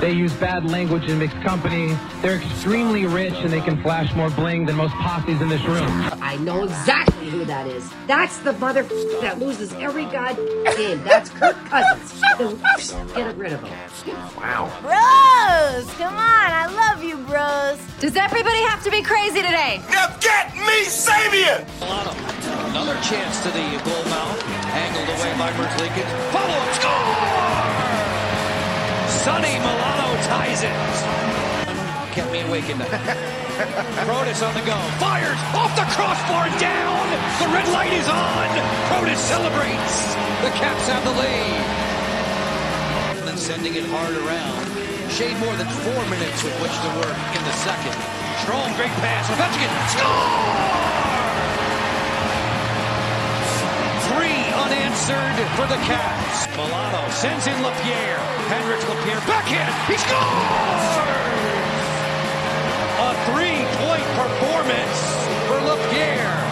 they use bad language in mixed company. They're extremely rich and they can flash more bling than most posses in this room. I know exactly who that is. That's the mother that loses every god game. That's Kirk Cousins. Get rid of him. Wow. Bros, come on. I love you, bros. Does everybody have to be crazy today? Now get me Sabian! Another chance to the goal mouth. Angled away by Merzlikins. Follow up. Score! Sonny Milano ties it. Kept me awake in the Protas on the go. Fires off the crossbar down. The red light is on. Protas celebrates. The Caps have the lead. And then sending it hard around. Shade more than four minutes with which to work in the second. Strong, great pass. Ovechkin. Score! Unanswered for the Caps. Milano sends in Lapierre. Hendrix Lapierre backhand. He scores! A three-point performance for Lapierre.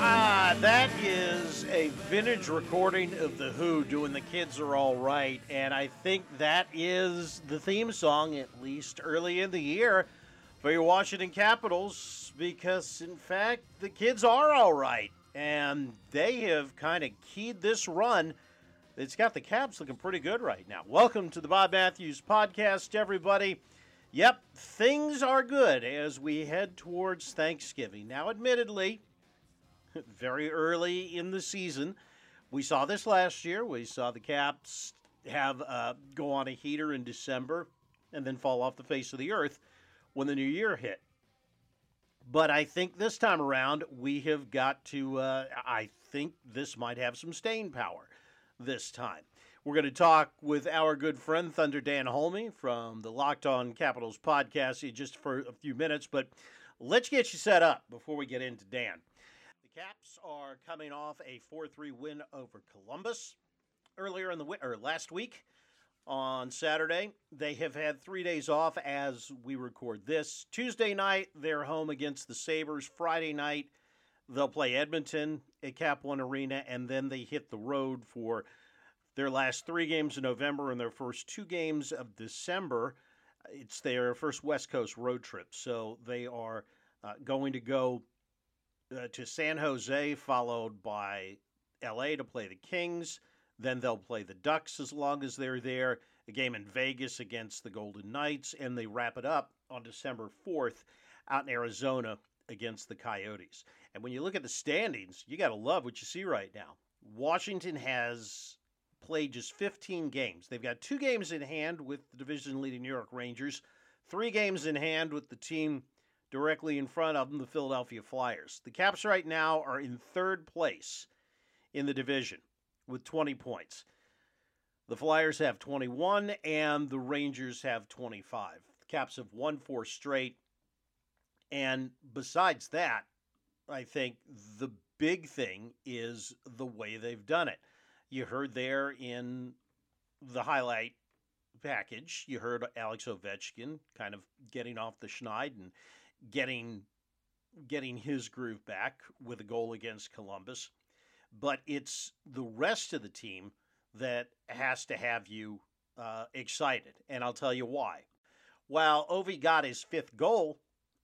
Ah, that is a vintage recording of The Who doing The Kids Are All Right. And I think that is the theme song, at least early in the year, for your Washington Capitals, because in fact, the kids are all right. And they have kind of keyed this run. It's got the Caps looking pretty good right now. Welcome to the Bob Matthews Podcast, everybody. Yep, things are good as we head towards Thanksgiving. Now, admittedly, very early in the season. We saw this last year. We saw the Caps have uh, go on a heater in December and then fall off the face of the earth when the new year hit. But I think this time around we have got to. Uh, I think this might have some staying power this time. We're going to talk with our good friend Thunder Dan Holme from the Locked On Capitals podcast just for a few minutes. But let's get you set up before we get into Dan. The Caps are coming off a 4-3 win over Columbus earlier in the or last week on Saturday. They have had 3 days off as we record this. Tuesday night they're home against the Sabres. Friday night they'll play Edmonton at Cap One Arena and then they hit the road for their last 3 games in November and their first 2 games of December. It's their first West Coast road trip. So they are uh, going to go uh, to San Jose, followed by LA to play the Kings. Then they'll play the Ducks as long as they're there. A game in Vegas against the Golden Knights, and they wrap it up on December 4th out in Arizona against the Coyotes. And when you look at the standings, you got to love what you see right now. Washington has played just 15 games. They've got two games in hand with the division leading New York Rangers, three games in hand with the team directly in front of them, the Philadelphia Flyers. The Caps right now are in third place in the division with 20 points. The Flyers have 21 and the Rangers have 25. The Caps have won four straight. And besides that, I think the big thing is the way they've done it. You heard there in the highlight package, you heard Alex Ovechkin kind of getting off the schneid and getting getting his groove back with a goal against Columbus. But it's the rest of the team that has to have you uh, excited, and I'll tell you why. While Ovi got his fifth goal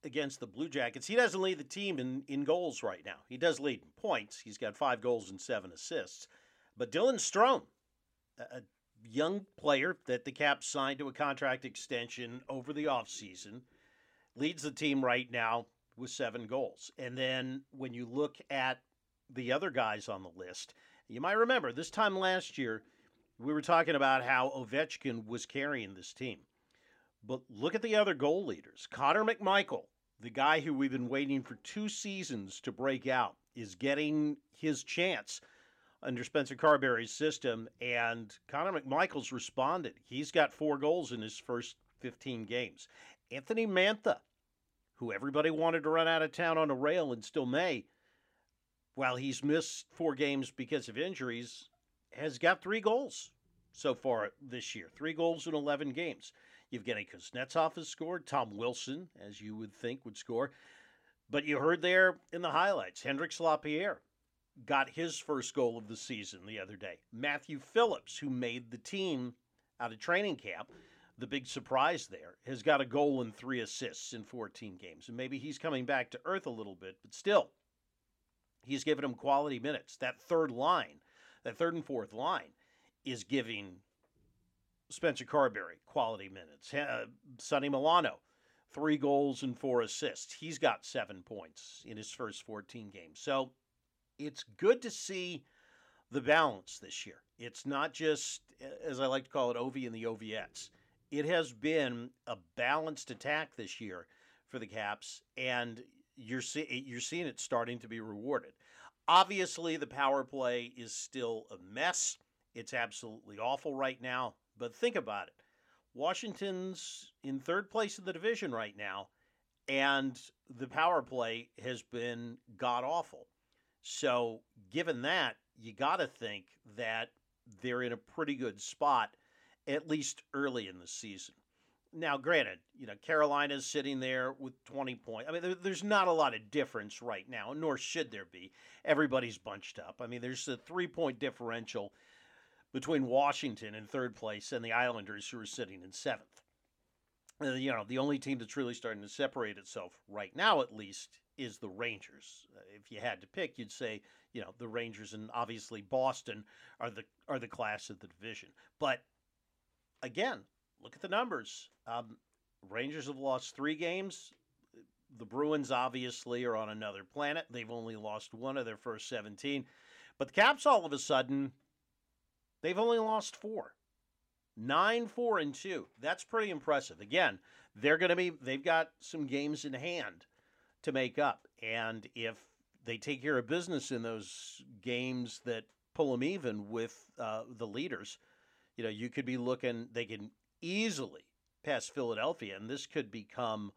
against the Blue Jackets, he doesn't lead the team in, in goals right now. He does lead in points. He's got five goals and seven assists. But Dylan Strome, a young player that the Caps signed to a contract extension over the offseason, leads the team right now with seven goals. And then when you look at the other guys on the list, you might remember this time last year, we were talking about how Ovechkin was carrying this team. But look at the other goal leaders. Connor McMichael, the guy who we've been waiting for two seasons to break out, is getting his chance under Spencer Carberry's system, and Connor McMichael's responded. He's got four goals in his first 15 games. Anthony Mantha, who everybody wanted to run out of town on a rail and still may, while he's missed four games because of injuries, has got three goals so far this year. Three goals in 11 games. Yevgeny Kuznetsov has scored. Tom Wilson, as you would think, would score. But you heard there in the highlights, Hendrix Lapierre got his first goal of the season the other day. Matthew Phillips, who made the team out of training camp, the big surprise there, has got a goal and three assists in 14 games. And maybe he's coming back to earth a little bit, but still, he's given him quality minutes. That third line, that third and fourth line, is giving Spencer Carberry quality minutes. Uh, Sonny Milano, three goals and four assists. He's got seven points in his first 14 games. So it's good to see the balance this year. It's not just, as I like to call it, Ovi and the Oviettes. It has been a balanced attack this year for the Caps, and you're see, you're seeing it starting to be rewarded. Obviously, the power play is still a mess. It's absolutely awful right now. But think about it. Washington's in third place in the division right now, and the power play has been god awful. So, given that, you got to think that they're in a pretty good spot, at least early in the season. Now, granted, you know, Carolina's sitting there with 20 points. I mean, there, there's not a lot of difference right now, nor should there be. Everybody's bunched up. I mean, there's a three point differential between Washington in third place and the Islanders, who are sitting in seventh. Uh, you know, the only team that's really starting to separate itself right now, at least, is the Rangers. Uh, if you had to pick, you'd say, you know, the Rangers and obviously Boston are the are the class of the division. But again, look at the numbers. Um, Rangers have lost three games. The Bruins obviously are on another planet. They've only lost one of their first 17. But the Caps all of a sudden, they've only lost four. Nine, four, and two. That's pretty impressive. Again, they're going to be, they've got some games in hand to make up. And if they take care of business in those games that pull them even with uh, the leaders, you know, you could be looking, they can easily pass Philadelphia, and this could become.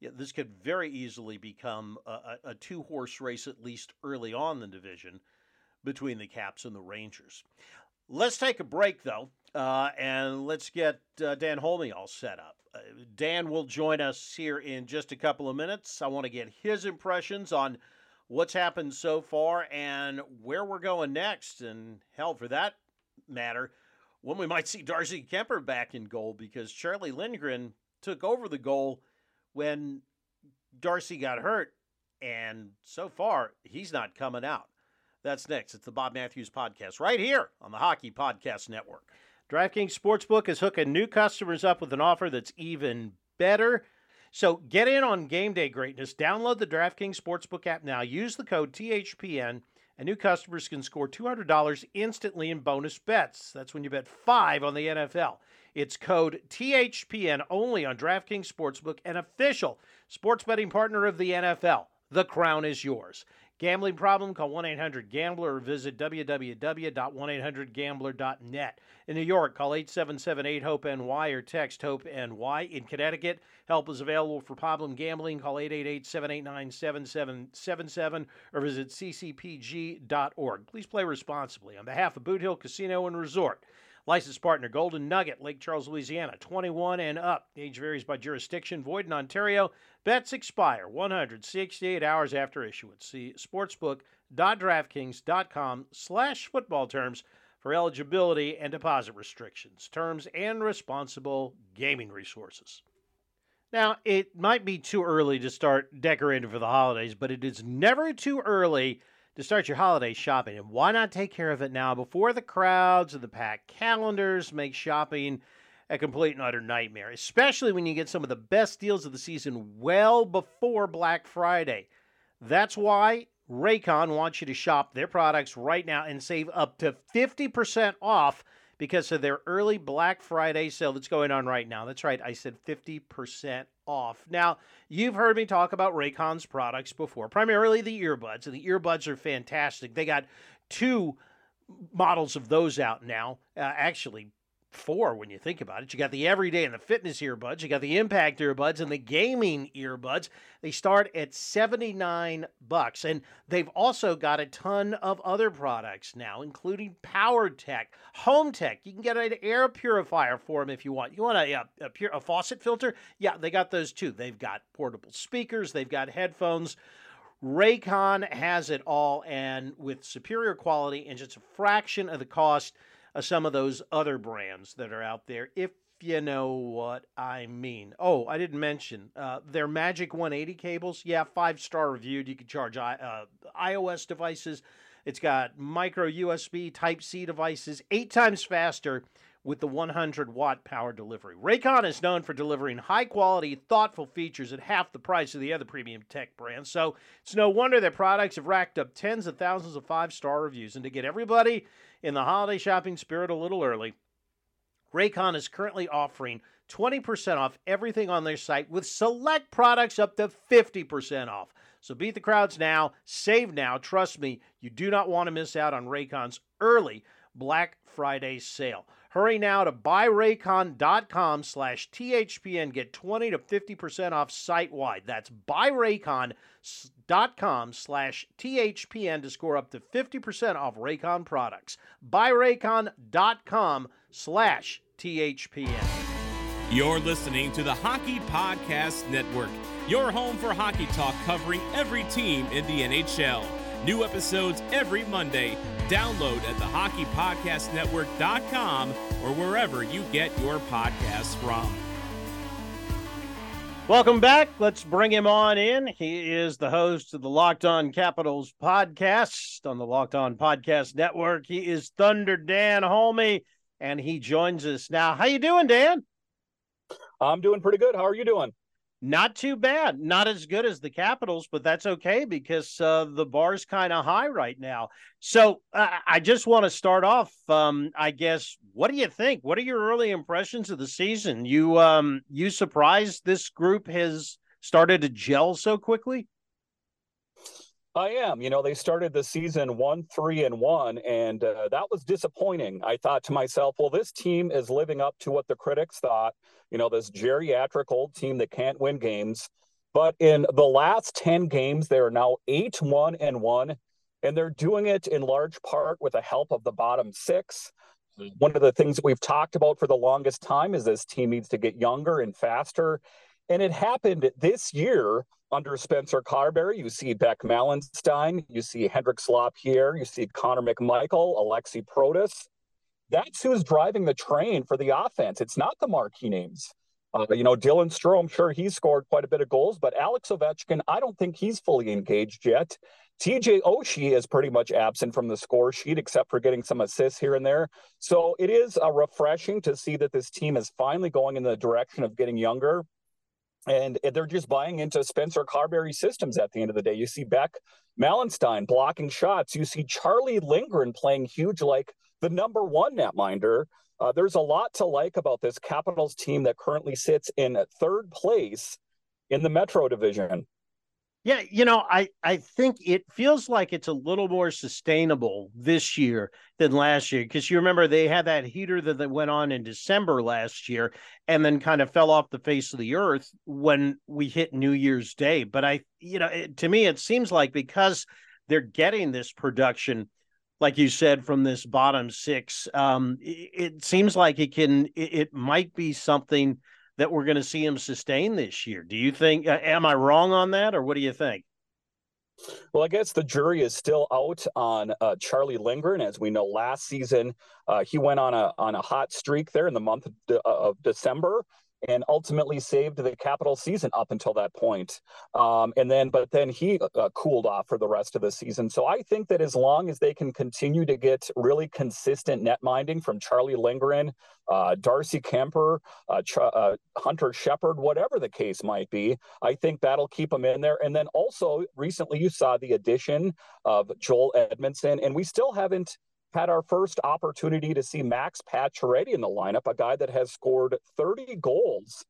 This could very easily become a, a two horse race, at least early on the division, between the Caps and the Rangers. Let's take a break, though, uh, and let's get uh, Dan Holme all set up. Uh, Dan will join us here in just a couple of minutes. I want to get his impressions on what's happened so far and where we're going next. And hell, for that matter, when we might see Darcy Kuemper back in goal because Charlie Lindgren took over the goal when Darcy got hurt. And so far, he's not coming out. That's next. It's the Bob Matthews Podcast right here on the Hockey Podcast Network. DraftKings Sportsbook is hooking new customers up with an offer that's even better. So get in on game day greatness. Download the DraftKings Sportsbook app now. Use the code THPN and new customers can score $200 instantly in bonus bets. That's when you bet five on the NFL. It's code THPN only on DraftKings Sportsbook, an official sports betting partner of the NFL. The crown is yours. Gambling problem? Call 1 800 Gambler or visit www.1800Gambler.net. In New York, call 877 8 HOPE NY or text HOPE NY. In Connecticut, help is available for problem gambling. Call 888 789 7777 or visit ccpg.org. Please play responsibly. On behalf of Boot Hill Casino and Resort, Licensed partner Golden Nugget, Lake Charles, Louisiana, 21 and up. Age varies by jurisdiction. Void in Ontario. Bets expire 168 hours after issuance. See sportsbook.draftkings.com slash football terms for eligibility and deposit restrictions, terms, and responsible gaming resources. Now, it might be too early to start decorating for the holidays, but it is never too early to start your holiday shopping. And why not take care of it now before the crowds and the packed calendars make shopping a complete and utter nightmare, especially when you get some of the best deals of the season well before Black Friday. That's why Raycon wants you to shop their products right now and save up to 50% off because of their early Black Friday sale that's going on right now. That's right, I said 50% off. Now, you've heard me talk about Raycon's products before, primarily the earbuds, and the earbuds are fantastic. They got two models of those out now. Uh, actually, four when you think about it. You got the everyday and the fitness earbuds, you got the impact earbuds and the gaming earbuds. They start at 79 bucks and they've also got a ton of other products now including Power Tech, Home Tech. You can get an air purifier for them if you want. You want a, a, a, a faucet filter? Yeah, they got those too. They've got portable speakers, they've got headphones. Raycon has it all and with superior quality and just a fraction of the cost uh, some of those other brands that are out there, if you know what I mean. Oh, I didn't mention uh, their Magic 180 cables. Yeah, five star reviewed. You can charge uh, iOS devices. It's got micro USB Type C devices, eight times faster with the 100 watt power delivery. Raycon is known for delivering high quality, thoughtful features at half the price of the other premium tech brands. So it's no wonder their products have racked up tens of thousands of five star reviews. And to get everybody in the holiday shopping spirit a little early, Raycon is currently offering 20% off everything on their site with select products up to 50% off. So beat the crowds now, save now. Trust me, you do not want to miss out on Raycon's early Black Friday sale. Hurry now to buyraycon.com slash THPN. Get 20 to 50% off site wide. That's buyraycon.com slash THPN to score up to 50% off Raycon products. Buyraycon.com slash THPN. You're listening to the Hockey Podcast Network, your home for hockey talk covering every team in the NHL. New episodes every Monday. Download at the hockeypodcastnetwork.com or wherever you get your podcasts from. Welcome back. Let's bring him on in. He is the host of the Locked On Capitals podcast on the Locked On Podcast Network. He is Thunder Dan Holmey, and he joins us now. How you doing, Dan? I'm doing pretty good. How are you doing? Not too bad. Not as good as the Capitals, but that's okay because uh, the bar's kind of high right now. So uh, I just want to start off. Um, I guess. What do you think? What are your early impressions of the season? You um, you surprised this group has started to gel so quickly? I am. You know, they started the season one, three, and one, and uh, that was disappointing. I thought to myself, well, this team is living up to what the critics thought. You know, this geriatric old team that can't win games. But in the last 10 games, they are now 8 1 and 1, and they're doing it in large part with the help of the bottom six. One of the things that we've talked about for the longest time is this team needs to get younger and faster. And it happened this year under Spencer Carberry. You see Beck Malenstyn, you see Hendrix Lapierre, you see Connor McMichael, Alexi Protas. That's who's driving the train for the offense. It's not the marquee names. Uh, you know, Dylan Strome, sure, he scored quite a bit of goals, but Alex Ovechkin, I don't think he's fully engaged yet. TJ Oshie is pretty much absent from the score sheet, except for getting some assists here and there. So it is uh, refreshing to see that this team is finally going in the direction of getting younger and they're just buying into Spencer Carberry systems at the end of the day. You see Beck Malenstyn blocking shots. You see Charlie Lindgren playing huge like the number one netminder. Uh, there's a lot to like about this Capitals team that currently sits in third place in the Metro Division. Yeah, you know, I I think it feels like it's a little more sustainable this year than last year because you remember they had that heater that, that went on in December last year and then kind of fell off the face of the earth when we hit New Year's Day. But I, you know, it, to me, it seems like because they're getting this production, like you said, from this bottom six, um, it, it seems like it can, it, it might be something that we're going to see him sustain this year. Do you think? Uh, am I wrong on that, or what do you think? Well, I guess the jury is still out on uh, Charlie Lindgren. As we know, last season uh, he went on a on a hot streak there in the month of, de- of December, and ultimately saved the capital season up until that point. Um, and then, but then he uh, cooled off for the rest of the season. So I think that as long as they can continue to get really consistent net minding from Charlie Lindgren, uh, Darcy Kuemper, uh, Ch- uh, Hunter Shepard, whatever the case might be, I think that'll keep them in there. And then also recently you saw the addition of Joel Edmundson, and we still haven't had our first opportunity to see Max Pacioretty in the lineup, a guy that has scored 30 goals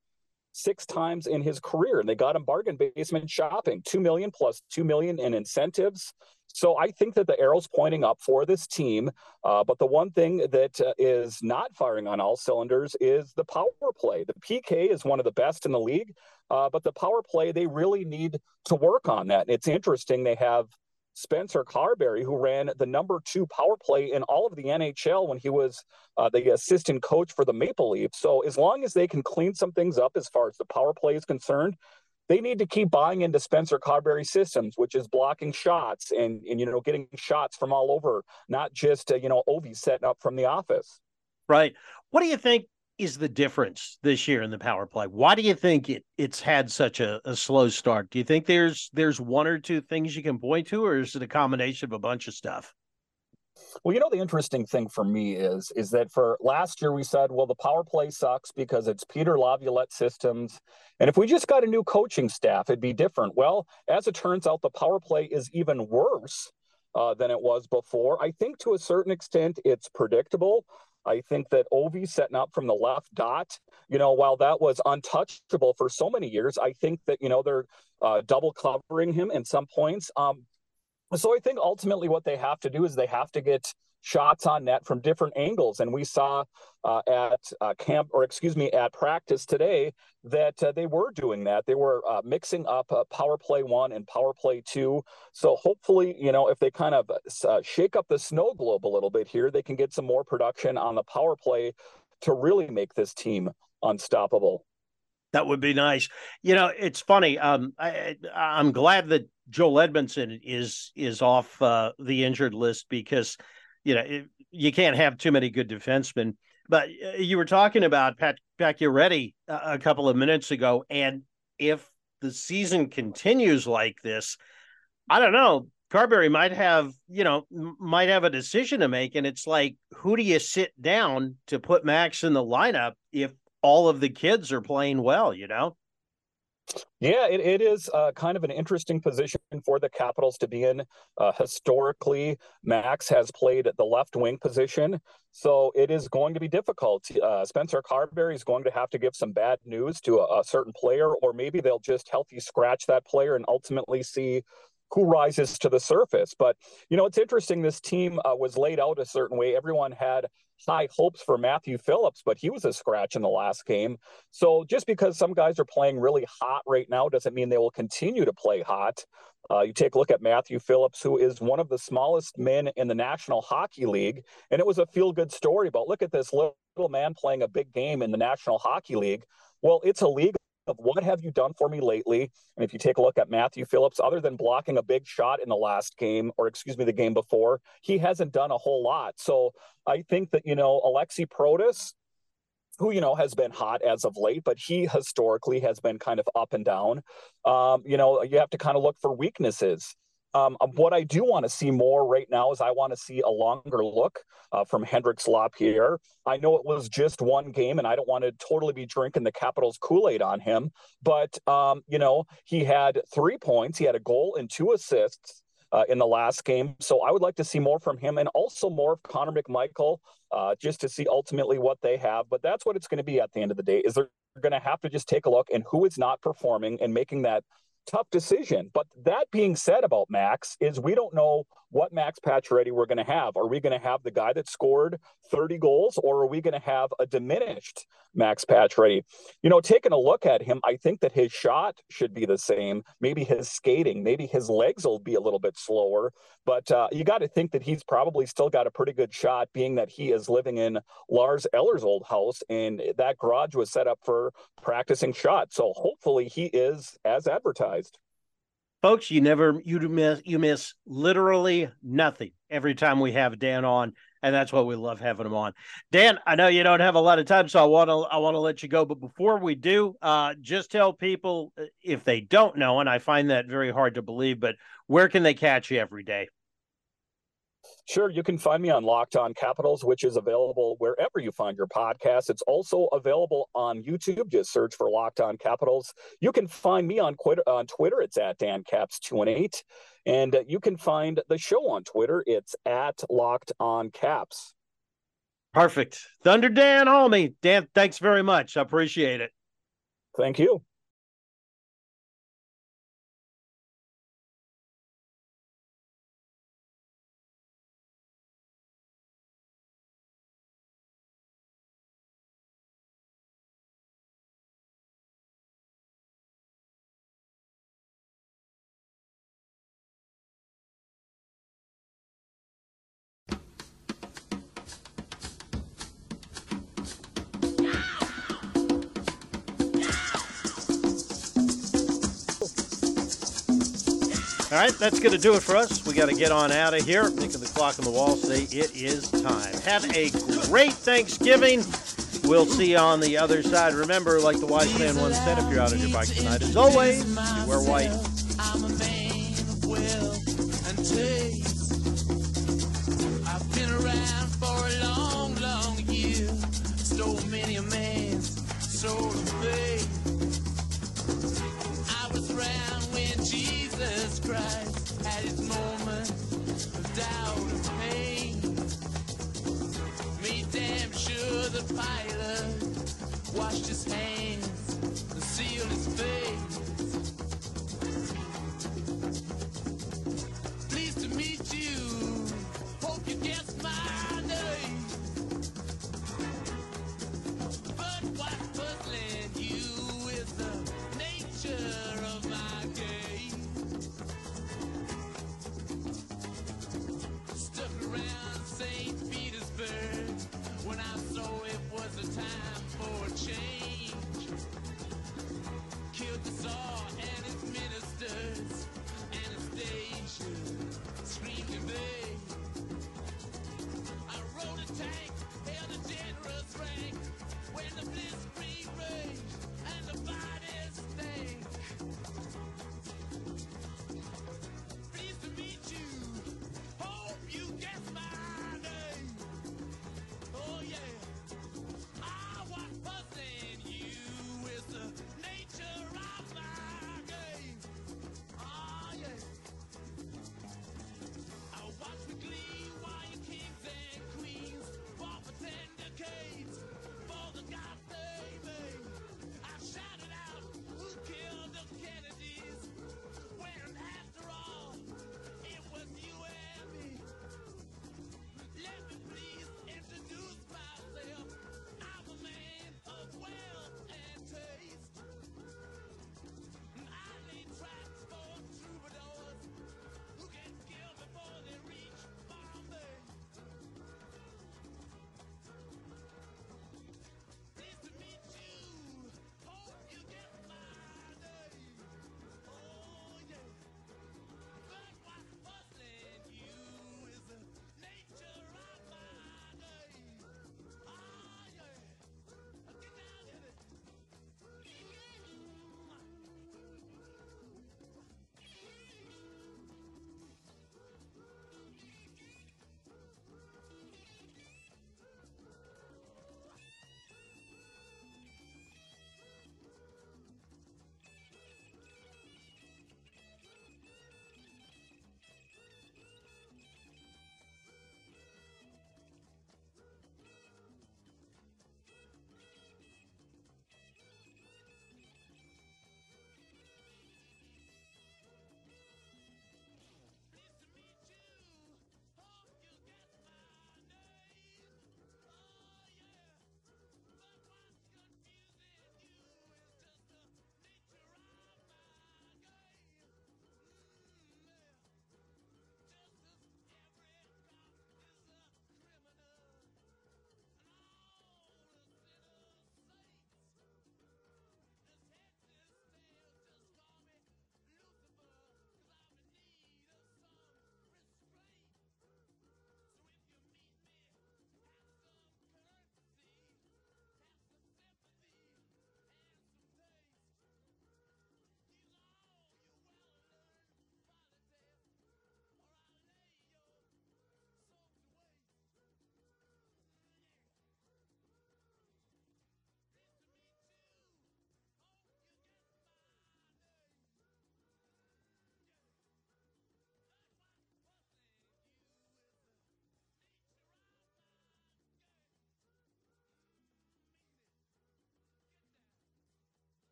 six times in his career, and they got him bargain basement shopping, two million plus two million in incentives. So I think that the arrow's pointing up for this team. Uh, but the one thing that uh, is not firing on all cylinders is the power play. The PK is one of the best in the league, uh, but the power play, they really need to work on that. And it's interesting. They have Spencer Carberry, who ran the number two power play in all of the NHL when he was uh, the assistant coach for the Maple Leafs. So as long as they can clean some things up as far as the power play is concerned, they need to keep buying into Spencer Carberry systems, which is blocking shots and, and you know getting shots from all over, not just uh, you know Ovi setting up from the office. Right. What do you think is the difference this year in the power play? Why do you think it it's had such a, a slow start? Do you think there's there's one or two things you can point to, or is it a combination of a bunch of stuff? Well, you know the interesting thing for me is is that for last year we said, well, the power play sucks because it's Peter Laviolette systems, and if we just got a new coaching staff, it'd be different. Well, as it turns out, the power play is even worse uh, than it was before. I think to a certain extent it's predictable. I think that Ovi setting up from the left dot, you know, while that was untouchable for so many years, I think that, you know, they're uh, double covering him in some points. Um, so I think ultimately what they have to do is they have to get shots on net from different angles. And we saw uh, at uh, camp, or excuse me, at practice today that uh, they were doing that. They were uh, mixing up uh, power play one and power play two. So hopefully, you know, if they kind of uh, shake up the snow globe a little bit here, they can get some more production on the power play to really make this team unstoppable. That would be nice. You know, it's funny. Um, I, I'm glad that Joel Edmundson is is off uh, the injured list because you know it, you can't have too many good defensemen. But uh, you were talking about Pat Pacioretty a couple of minutes ago, and if the season continues like this, I don't know. Carberry might have, you know, might have a decision to make, and it's like, who do you sit down to put Max in the lineup if all of the kids are playing well, you know? Yeah, it, it is uh, kind of an interesting position for the Capitals to be in. Uh, historically, Max has played at the left wing position, so it is going to be difficult. Uh, Spencer Carberry is going to have to give some bad news to a, a certain player, or maybe they'll just healthy scratch that player and ultimately see who rises to the surface. But, you know, it's interesting. This team uh, was laid out a certain way. Everyone had high hopes for Matthew Phillips, but he was a scratch in the last game. So just because some guys are playing really hot right now doesn't mean they will continue to play hot. Uh, you take a look at Matthew Phillips, who is one of the smallest men in the National Hockey League. And it was a feel good story But look at this little man playing a big game in the National Hockey League. Well, it's league of what have you done for me lately? And if you take a look at Matthew Phillips, other than blocking a big shot in the last game, or excuse me, the game before, he hasn't done a whole lot. So I think that, you know, Alexi Protas, who, you know, has been hot as of late, but he historically has been kind of up and down. Um, you know, you have to kind of look for weaknesses. Um, um, what I do want to see more right now is I want to see a longer look uh, from Hendrix Lapierre. I know it was just one game, and I don't want to totally be drinking the Capitals Kool Aid on him, but um, you know he had three points, he had a goal and two assists. Uh, in the last game. So I would like to see more from him and also more of Connor McMichael uh, just to see ultimately what they have. But that's what it's going to be at the end of the day is they're going to have to just take a look and who is not performing and making that tough decision. But that being said about Max is we don't know what Max Pacioretty we're going to have. Are we going to have the guy that scored 30 goals or are we going to have a diminished Max Pacioretty? You know, taking a look at him, I think that his shot should be the same. Maybe his skating, maybe his legs will be a little bit slower, but uh, you got to think that he's probably still got a pretty good shot being that he is living in Lars Eller's old house and that garage was set up for practicing shots. So hopefully he is as advertised folks you never you miss you miss literally nothing every time we have dan on and that's why we love having him on. Dan i know you don't have a lot of time so i want to i want to let you go but before we do uh just tell people uh, if they don't know and i find that very hard to believe but where can they catch you every day Sure, you can find me on Locked On Capitals, which is available wherever you find your podcast. It's also available on YouTube. Just search for Locked On Capitals. You can find me on Twitter. On Twitter, it's at DanCaps218, and uh, you can find the show on Twitter. It's at Locked On Caps. Perfect. Thunder Dan Holme. Dan, thanks very much. I appreciate it. Thank you. All right, that's going to do it for us. We got to get on out of here. Thinking the clock on the wall say it is time. Have a great Thanksgiving. We'll see you on the other side. Remember, like the wise man once said, if you're out on your bike tonight, as always, you wear white. I'm a man of will and taste. I've been around for a long, long year. Stole many a man's soul